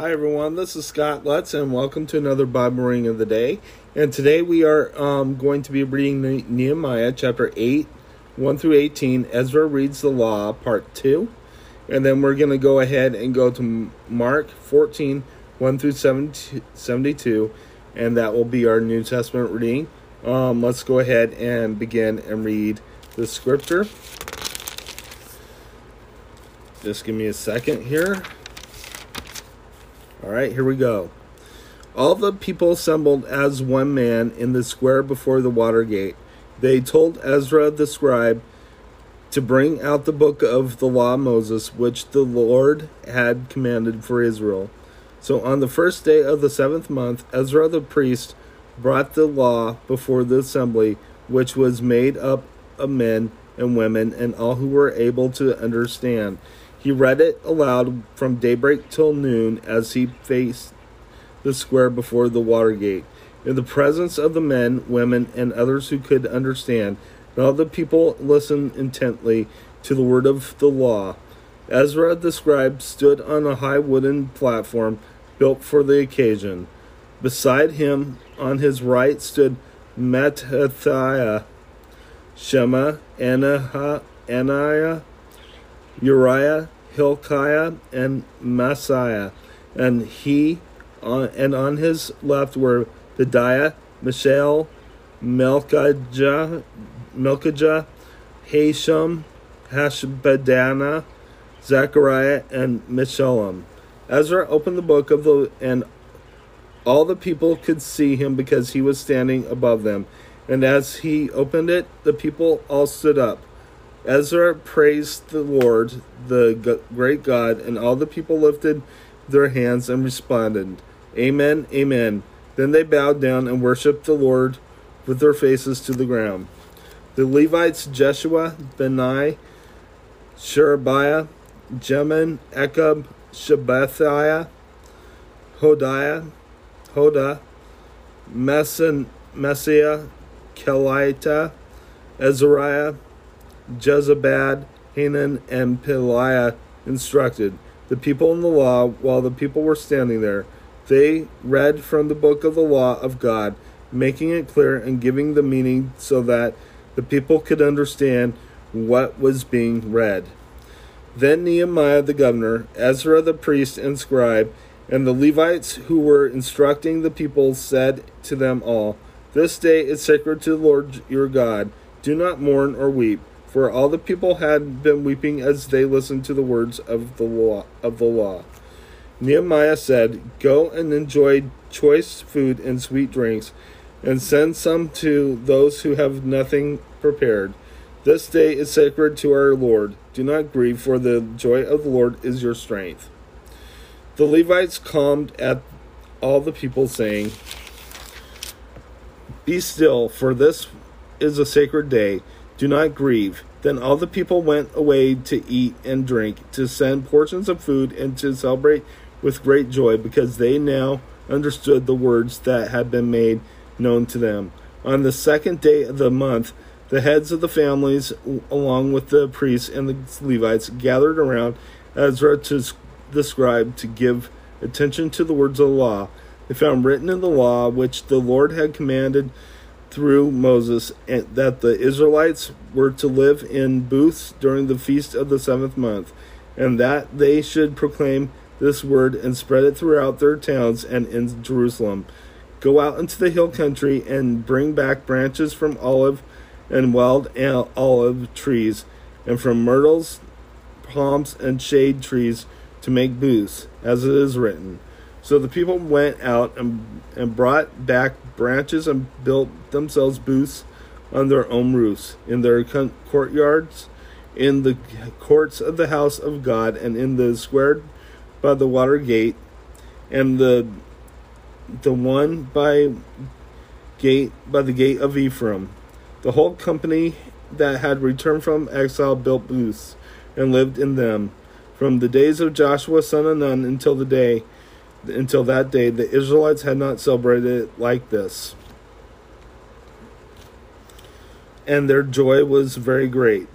Hi everyone, this is Scott Lutz, and welcome to another Bible reading of the day. And today we are um, going to be reading Nehemiah chapter 8, 1 through 18. Ezra reads the law, part 2. And then we're going to go ahead and go to Mark 14, 1 through 72, and that will be our New Testament reading. Um, let's go ahead and begin and read the scripture. Just give me a second here. All right, here we go. All the people assembled as one man in the square before the water gate. They told Ezra the scribe to bring out the book of the law of Moses, which the Lord had commanded for Israel. So on the first day of the seventh month, Ezra the priest brought the law before the assembly, which was made up of men and women and all who were able to understand. He read it aloud from daybreak till noon as he faced the square before the water gate, in the presence of the men, women, and others who could understand. And all the people listened intently to the word of the law. Ezra the scribe stood on a high wooden platform built for the occasion. Beside him, on his right, stood Mattithiah, Shema, Ananiah Uriah, Hilkiah, and Maaseiah, and he and on his left were Pedaiah, Mishael, Malkijah, Malkijah, Hashum, Hashbaddanah, Zechariah, and Meshullam. Ezra opened the book of the and all the people could see him because he was standing above them. And as he opened it, the people all stood up. Ezra praised the Lord, the great God, and all the people lifted their hands and responded, Amen, Amen. Then they bowed down and worshiped the Lord with their faces to the ground. The Levites Jeshua, Benai, Sherebiah, Jamin, Akkub, Shabbathiah, Hodiah, Hoda, Maaseiah, Kelita, Azariah, Jozabad, Hanan, and Pelaiah instructed the people in the law while the people were standing there. They read from the book of the law of God, making it clear and giving the meaning so that the people could understand what was being read. Then Nehemiah the governor, Ezra the priest and scribe, and the Levites who were instructing the people said to them all, This day is sacred to the Lord your God. Do not mourn or weep for all the people had been weeping as they listened to the words of the law of the law. Nehemiah said, Go and enjoy choice food and sweet drinks, and send some to those who have nothing prepared. This day is sacred to our Lord. Do not grieve, for the joy of the Lord is your strength. The Levites calmed at all the people, saying, Be still, for this is a sacred day. Do not grieve. Then all the people went away to eat and drink, to send portions of food, and to celebrate with great joy, because they now understood the words that had been made known to them. On the second day of the month, the heads of the families, along with the priests and the Levites, gathered around Ezra to the scribe to give attention to the words of the law. They found written in the law, which the Lord had commanded through Moses that the Israelites were to live in booths during the feast of the seventh month, and that they should proclaim this word and spread it throughout their towns and in Jerusalem. Go out into the hill country and bring back branches from olive and wild olive trees, and from myrtles, palms, and shade trees to make booths, as it is written. So the people went out and, and brought back branches and built themselves booths on their own roofs, in their courtyards, in the courts of the house of God, and in the square by the water gate, and the the one by gate by the gate of Ephraim. The whole company that had returned from exile built booths and lived in them. From the days of Joshua son of Nun until the day until that day, the Israelites had not celebrated it like this. And their joy was very great.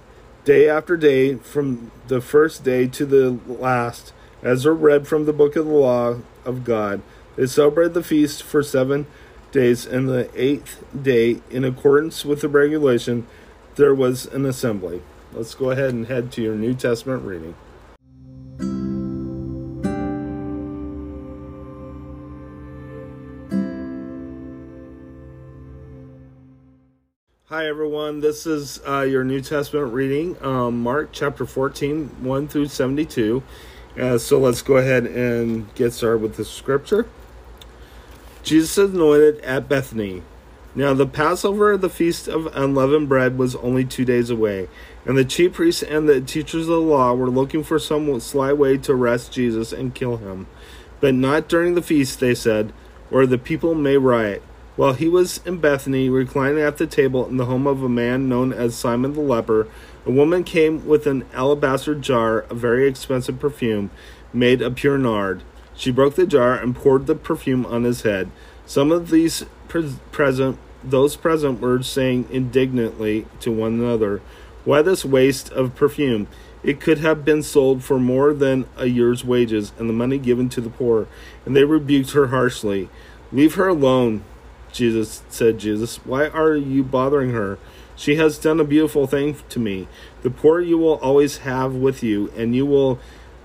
Day after day, from the first day to the last, Ezra read from the book of the law of God. They celebrated the feast for seven days, and the eighth day, in accordance with the regulation, there was an assembly. Let's go ahead and head to your New Testament reading. Hi, everyone. This is uh, your New Testament reading, um, Mark chapter 14, 1 through 72. Uh, so let's go ahead and get started with the scripture. Jesus anointed at Bethany. Now, the Passover, the feast of unleavened bread, was only two days away, and the chief priests and the teachers of the law were looking for some sly way to arrest Jesus and kill him. But not during the feast, they said, or the people may riot. While he was in Bethany, reclining at the table in the home of a man known as Simon the leper, a woman came with an alabaster jar of very expensive perfume made of pure nard. She broke the jar and poured the perfume on his head. Some of these pre- present, those present, were saying indignantly to one another, "Why this waste of perfume? It could have been sold for more than a year's wages, and the money given to the poor." And they rebuked her harshly. "Leave her alone." Jesus said Jesus, "Why are you bothering her? She has done a beautiful thing to me. The poor you will always have with you, and you will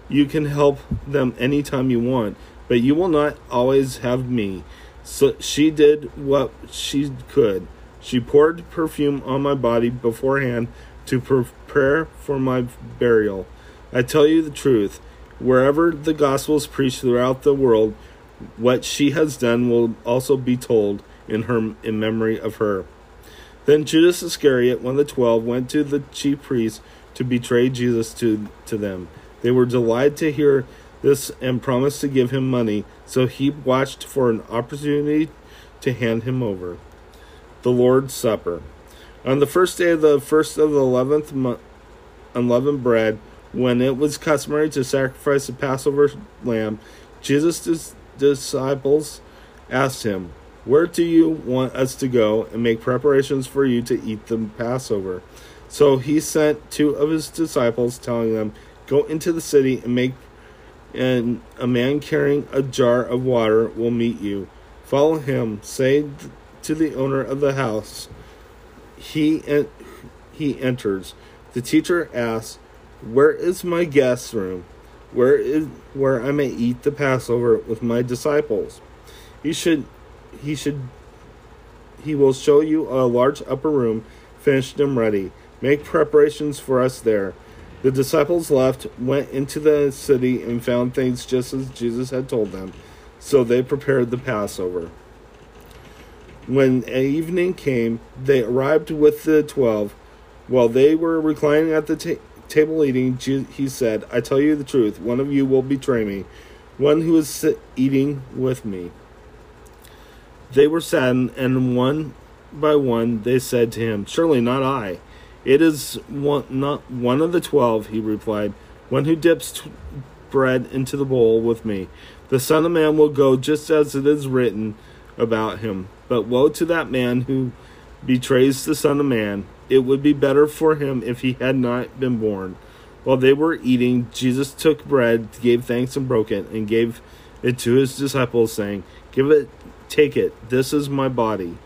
you can help them anytime you want, but you will not always have me." So she did what she could. She poured perfume on my body beforehand to prepare for my burial. I tell you the truth, wherever the gospel is preached throughout the world, what she has done will also be told in her in memory of her. Then Judas Iscariot, one of the twelve, went to the chief priests to betray Jesus to, to them. They were delighted to hear this and promised to give him money, so he watched for an opportunity to hand him over. The Lord's Supper. On the first day of the first of the eleventh month, unleavened bread, when it was customary to sacrifice the Passover lamb, Jesus' disciples asked him, where do you want us to go and make preparations for you to eat the Passover? So he sent two of his disciples, telling them, Go into the city and make and a man carrying a jar of water will meet you. Follow him. Say to the owner of the house, he en- he enters. The teacher asks, "Where is my guest room? Where is where I may eat the Passover with my disciples?" He should he should he will show you a large upper room finished and ready. Make preparations for us there. The disciples left went into the city and found things just as jesus had told them. So they prepared the passover. When evening came they arrived with the twelve. While they were reclining at the ta- table eating he said i tell you the truth one of you will betray me. One who is eating with me they were saddened, and one by one they said to him, Surely not I. It is one, not one of the twelve, he replied, one who dips t- bread into the bowl with me. The Son of Man will go just as it is written about him. But woe to that man who betrays the Son of Man. It would be better for him if he had not been born. While they were eating, Jesus took bread, gave thanks, and broke it, and gave it to his disciples, saying, Give it Take it, this is my body.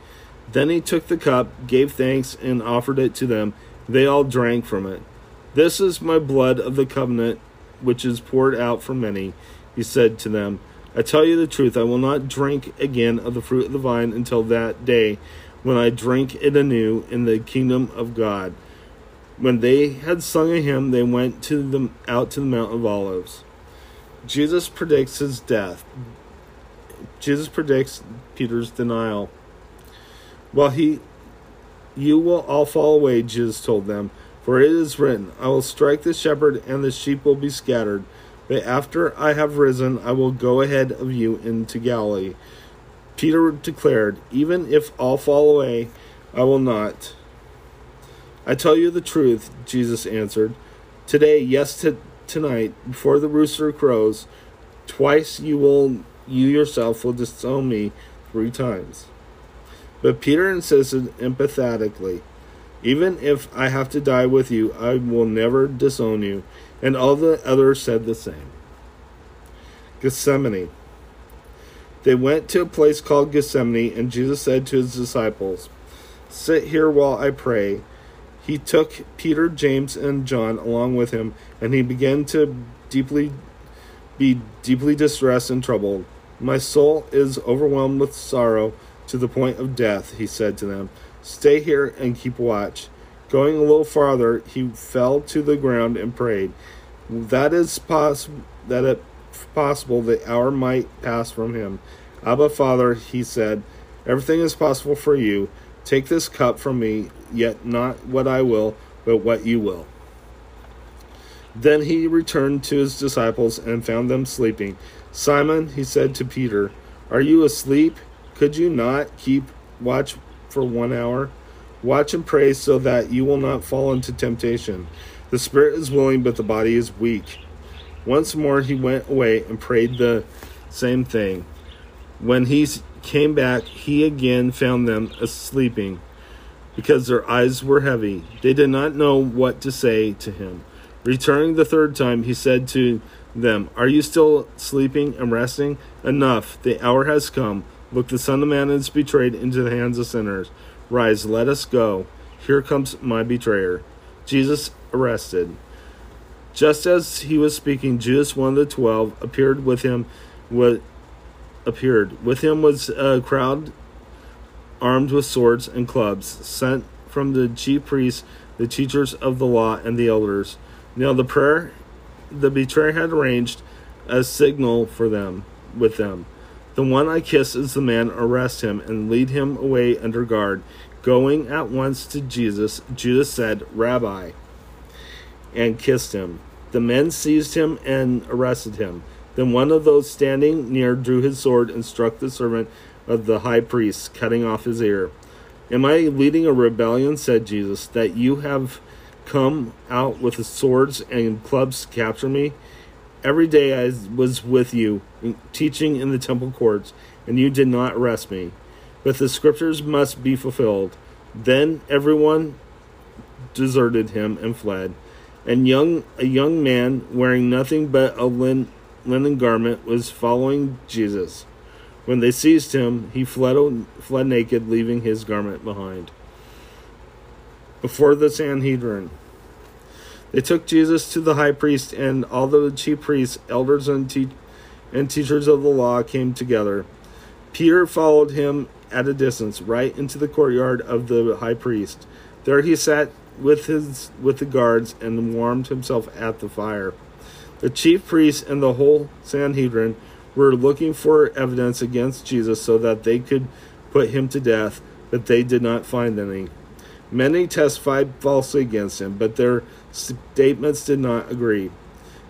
Then he took the cup, gave thanks, and offered it to them. They all drank from it. This is my blood of the covenant, which is poured out for many. He said to them, I tell you the truth, I will not drink again of the fruit of the vine until that day when I drink it anew in the kingdom of God. When they had sung a hymn, they went to the, out to the Mount of Olives. Jesus predicts his death. Jesus predicts Peter's denial. Well, he, you will all fall away, Jesus told them, for it is written, I will strike the shepherd, and the sheep will be scattered. But after I have risen, I will go ahead of you into Galilee. Peter declared, Even if all fall away, I will not. I tell you the truth, Jesus answered. Today, yes, to tonight, before the rooster crows, twice you will you yourself will disown me three times. But Peter insisted emphatically, Even if I have to die with you, I will never disown you. And all the others said the same. Gethsemane. They went to a place called Gethsemane, and Jesus said to his disciples, Sit here while I pray. He took Peter, James, and John along with him, and he began to deeply be deeply distressed and troubled. My soul is overwhelmed with sorrow to the point of death, he said to them. Stay here and keep watch. Going a little farther, he fell to the ground and prayed. That is possible that it possible the hour might pass from him. Abba Father, he said, everything is possible for you. Take this cup from me, yet not what I will, but what you will. Then he returned to his disciples and found them sleeping. Simon, he said to Peter, Are you asleep? Could you not keep watch for one hour? Watch and pray so that you will not fall into temptation. The spirit is willing, but the body is weak. Once more he went away and prayed the same thing. When he came back, he again found them sleeping because their eyes were heavy. They did not know what to say to him. Returning the third time, he said to them, Are you still sleeping and resting? Enough, the hour has come. Look, the Son of Man is betrayed into the hands of sinners. Rise, let us go. Here comes my betrayer. Jesus arrested. Just as he was speaking, Judas, one of the twelve, appeared with him. With appeared. With him was a crowd armed with swords and clubs, sent from the chief priests, the teachers of the law, and the elders. Now the prayer the betrayer had arranged a signal for them with them. The one I kiss is the man, arrest him and lead him away under guard. Going at once to Jesus, Judas said, Rabbi, and kissed him. The men seized him and arrested him. Then one of those standing near drew his sword and struck the servant of the high priest, cutting off his ear. Am I leading a rebellion, said Jesus, that you have come out with swords and clubs to capture me? Every day I was with you, teaching in the temple courts, and you did not arrest me. But the scriptures must be fulfilled. Then everyone deserted him and fled. And young a young man wearing nothing but a lin, linen garment was following Jesus. When they seized him, he fled, fled naked, leaving his garment behind. Before the Sanhedrin, they took Jesus to the high priest, and all the chief priests, elders, and, te- and teachers of the law came together. Peter followed him at a distance, right into the courtyard of the high priest. There he sat with his with the guards and warmed himself at the fire. The chief priests and the whole Sanhedrin were looking for evidence against Jesus so that they could put him to death, but they did not find any. Many testified falsely against him, but their statements did not agree.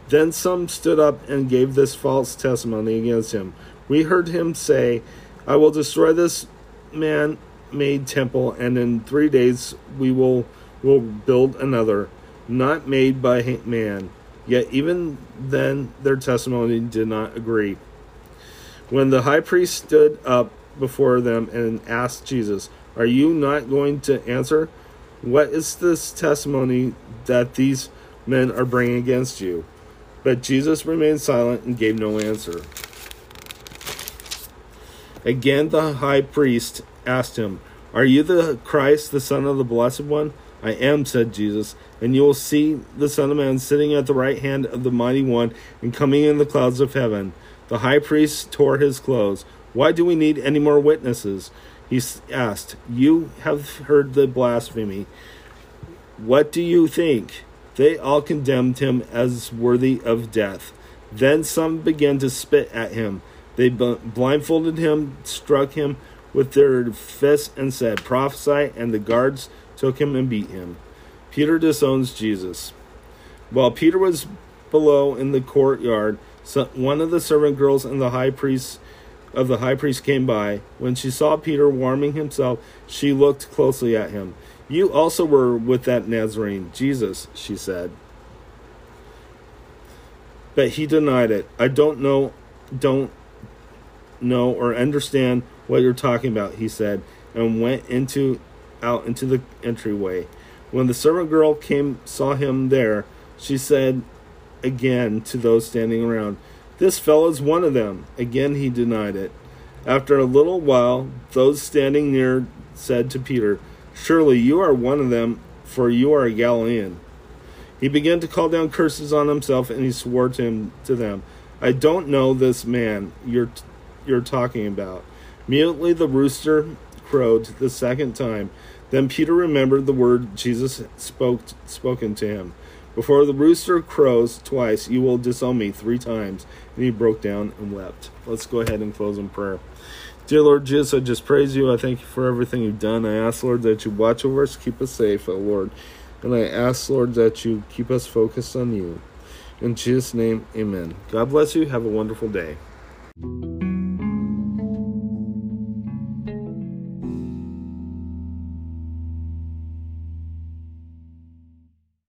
Then some stood up and gave this false testimony against him. We heard him say, I will destroy this man made temple, and in three days we will, will build another, not made by man. Yet even then their testimony did not agree. When the high priest stood up before them and asked Jesus, Are you not going to answer? What is this testimony that these men are bringing against you? But Jesus remained silent and gave no answer. Again, the high priest asked him, Are you the Christ, the Son of the Blessed One? I am, said Jesus, and you will see the Son of Man sitting at the right hand of the Mighty One and coming in the clouds of heaven. The high priest tore his clothes. Why do we need any more witnesses? He asked, You have heard the blasphemy. What do you think? They all condemned him as worthy of death. Then some began to spit at him. They blindfolded him, struck him with their fists, and said, Prophesy, and the guards took him and beat him. Peter disowns Jesus. While Peter was below in the courtyard, one of the servant girls and the high priest of the high priest came by. When she saw Peter warming himself, she looked closely at him. You also were with that Nazarene, Jesus, she said. But he denied it. I don't know, don't know or understand what you're talking about, he said, and went into out into the entryway. When the servant girl came saw him there, she said again to those standing around, This fellow's one of them. Again he denied it. After a little while, those standing near said to Peter, Surely you are one of them, for you are a Galilean. He began to call down curses on himself, and he swore to him to them, I don't know this man you're you're talking about. Immediately the rooster crowed the second time. Then Peter remembered the word Jesus spoke spoken to him. Before the rooster crows twice, you will disown me three times. And he broke down and wept. Let's go ahead and close in prayer. Dear Lord Jesus, I just praise you. I thank you for everything you've done. I ask, Lord, that you watch over us, keep us safe, oh Lord. And I ask, Lord, that you keep us focused on you. In Jesus' name, amen. God bless you. Have a wonderful day.